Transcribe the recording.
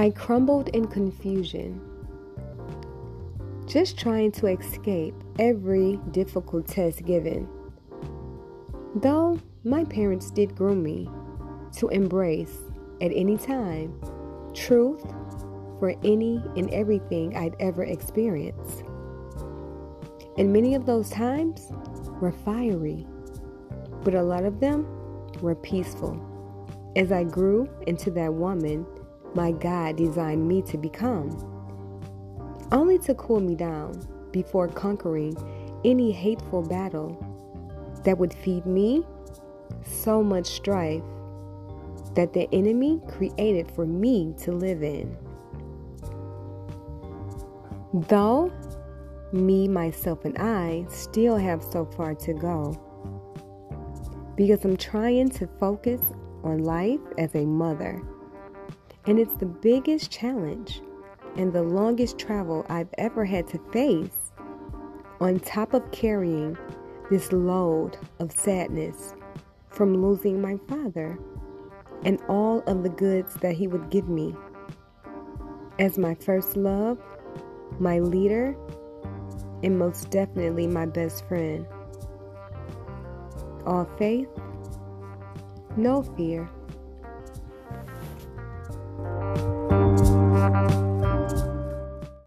I crumbled in confusion, just trying to escape every difficult test given. Though my parents did groom me to embrace at any time truth for any and everything I'd ever experienced. And many of those times were fiery, but a lot of them were peaceful as I grew into that woman my God designed me to become, only to cool me down before conquering any hateful battle that would feed me so much strife that the enemy created for me to live in. Though me, myself, and I still have so far to go because I'm trying to focus on life as a mother. And it's the biggest challenge and the longest travel I've ever had to face, on top of carrying this load of sadness from losing my father and all of the goods that he would give me. As my first love, my leader, and most definitely my best friend. All faith, no fear.